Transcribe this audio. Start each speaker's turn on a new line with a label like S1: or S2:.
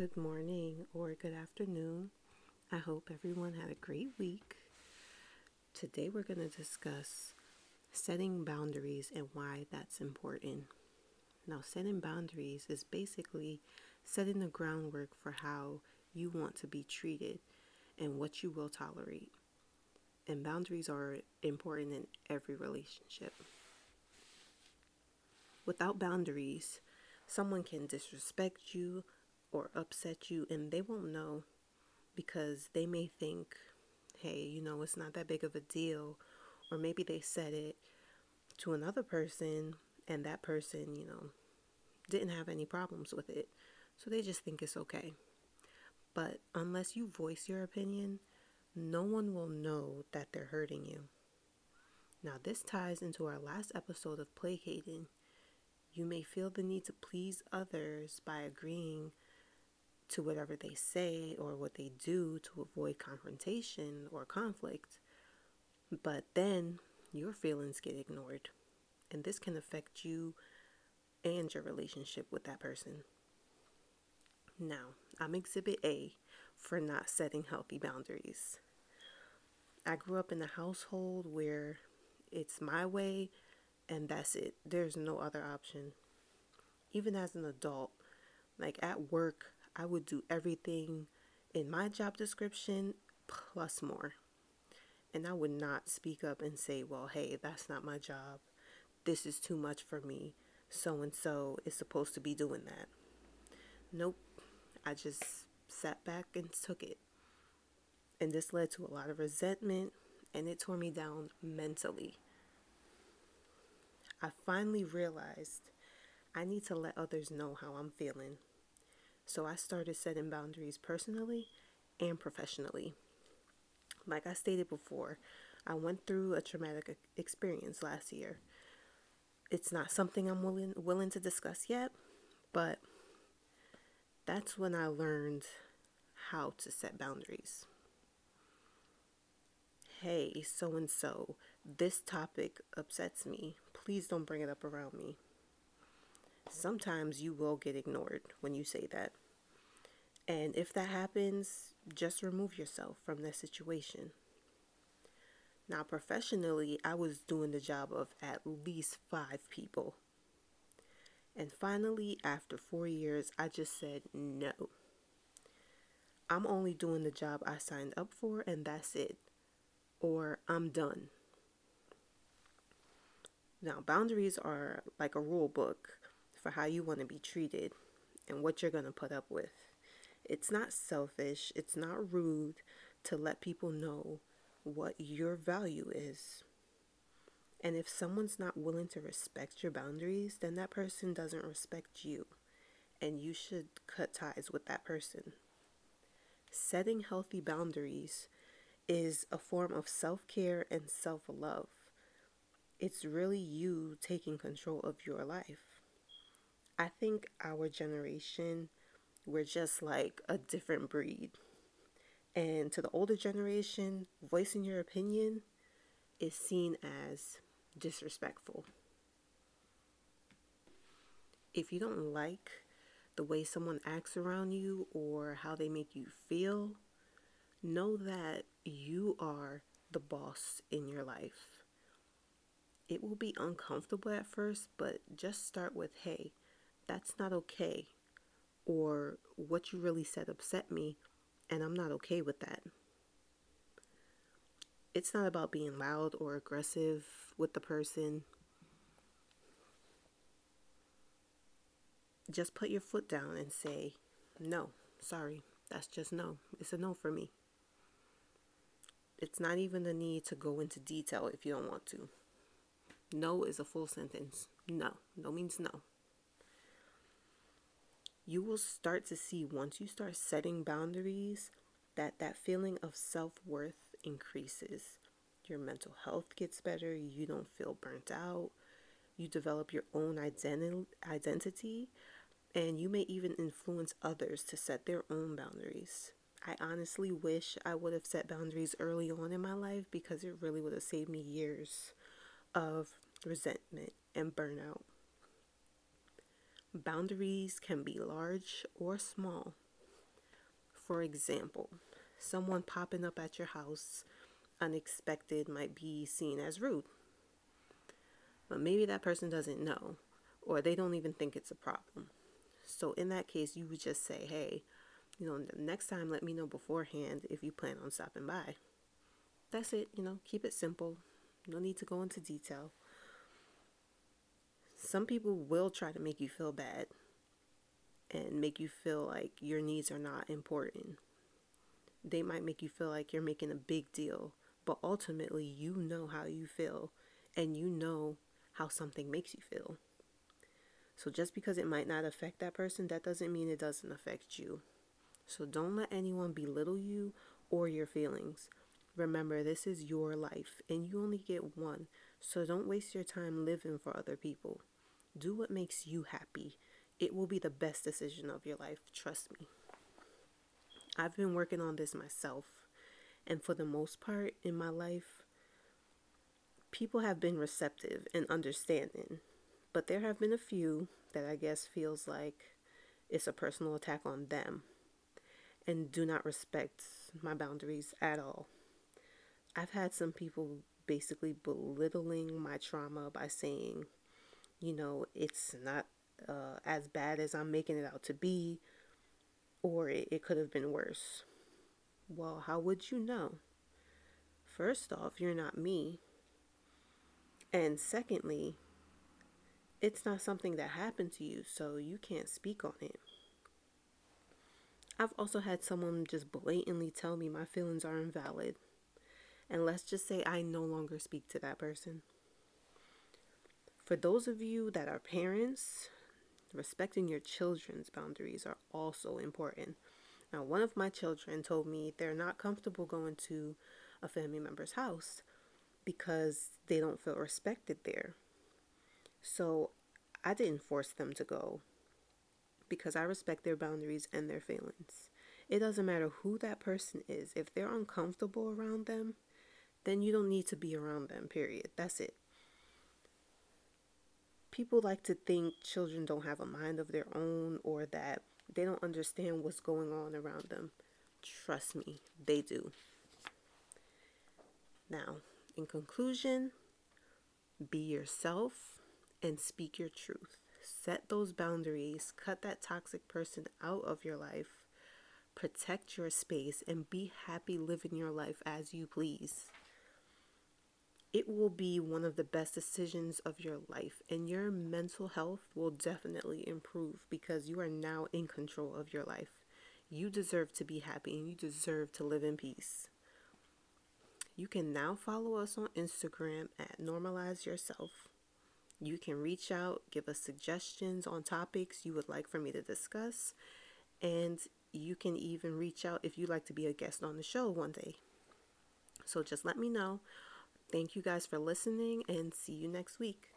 S1: good morning, or good afternoon. I hope everyone had a great week. Today, we're going to discuss setting boundaries and why that's important. Now, setting boundaries is basically setting the groundwork for how you want to be treated and what you will tolerate. And boundaries are important in every relationship. Without boundaries, someone can disrespect you or upset you, and they won't know because they may think, hey, you know, it's not that big of a deal. Or maybe they said it to another person, and that person, you know, didn't have any problems with it. So they just think it's okay. But unless you voice your opinion, no one will know that they're hurting you. Now, this ties into our last episode of Placating. You may feel the need to please others by agreeing to whatever they say or what they do to avoid confrontation or conflict. But then your feelings get ignored. And this can affect you and your relationship with that person. Now, I'm exhibit A for not setting healthy boundaries. I grew up in a household where it's my way and that's it. There's no other option. Even as an adult, like at work, I would do everything in my job description plus more. And I would not speak up and say, well, hey, that's not my job. This is too much for me. So and so is supposed to be doing that. Nope. I just sat back and took it. And this led to a lot of resentment and it tore me down mentally. I finally realized I need to let others know how I'm feeling so I started setting boundaries personally and professionally. Like I stated before, I went through a traumatic experience last year. It's not something I'm willing willing to discuss yet, but that's when I learned how to set boundaries. Hey, so and so, this topic upsets me. Please don't bring it up around me. Sometimes you will get ignored when you say that. And if that happens, just remove yourself from the situation. Now, professionally, I was doing the job of at least five people. And finally, after four years, I just said no. I'm only doing the job I signed up for, and that's it. Or I'm done. Now, boundaries are like a rule book for how you want to be treated and what you're going to put up with. It's not selfish, it's not rude to let people know what your value is. And if someone's not willing to respect your boundaries, then that person doesn't respect you. And you should cut ties with that person. Setting healthy boundaries is a form of self care and self love. It's really you taking control of your life. I think our generation we're just like a different breed. And to the older generation, voicing your opinion is seen as disrespectful. If you don't like the way someone acts around you or how they make you feel, know that you are the boss in your life. It will be uncomfortable at first, but just start with hey, that's not okay or what you really said upset me, and I'm not okay with that. It's not about being loud or aggressive with the person. Just put your foot down and say, no, sorry, that's just no. It's a no for me. It's not even the need to go into detail if you don't want to. No is a full sentence. No. No means no you will start to see once you start setting boundaries that that feeling of self-worth increases. Your mental health gets better. You don't feel burnt out. You develop your own identi- identity and you may even influence others to set their own boundaries. I honestly wish i would have set boundaries early on in my life because it really would have saved me years of resentment and burnout Boundaries can be large or small. For example, someone popping up at your house unexpected might be seen as rude. But maybe that person doesn't know, or they don't even think it's a problem. So, in that case, you would just say, hey, you know, next time let me know beforehand if you plan on stopping by. That's it, you know, keep it simple. No need to go into detail. Some people will try to make you feel bad and make you feel like your needs are not important. They might make you feel like you're making a big deal, but ultimately you know how you feel and you know how something makes you feel. So just because it might not affect that person, that doesn't mean it doesn't affect you. So don't let anyone belittle you or your feelings. Remember, this is your life and you only get one. So don't waste your time living for other people. Do what makes you happy. It will be the best decision of your life. Trust me. I've been working on this myself. And for the most part in my life, people have been receptive and understanding. But there have been a few that I guess feels like it's a personal attack on them and do not respect my boundaries at all. I've had some people basically belittling my trauma by saying, you know, it's not uh, as bad as I'm making it out to be, or it, it could have been worse. Well, how would you know? First off, you're not me. And secondly, it's not something that happened to you, so you can't speak on it. I've also had someone just blatantly tell me my feelings are invalid. And let's just say I no longer speak to that person. For those of you that are parents, respecting your children's boundaries are also important. Now, one of my children told me they're not comfortable going to a family member's house because they don't feel respected there. So I didn't force them to go because I respect their boundaries and their feelings. It doesn't matter who that person is. If they're uncomfortable around them, then you don't need to be around them, period. That's it. People like to think children don't have a mind of their own or that they don't understand what's going on around them. Trust me, they do. Now, in conclusion, be yourself and speak your truth set those boundaries, cut that toxic person out of your life, protect your space, and be happy living your life as you please. It will be one of the best decisions of your life, and your mental health will definitely improve because you are now in control of your life. You deserve to be happy and you deserve to live in peace. You can now follow us on Instagram at Normalize Yourself. You can reach out, give us suggestions on topics you would like for me to discuss, and you can even reach out if you'd like to be a guest on the show one day. So just let me know. Thank you guys for listening and see you next week.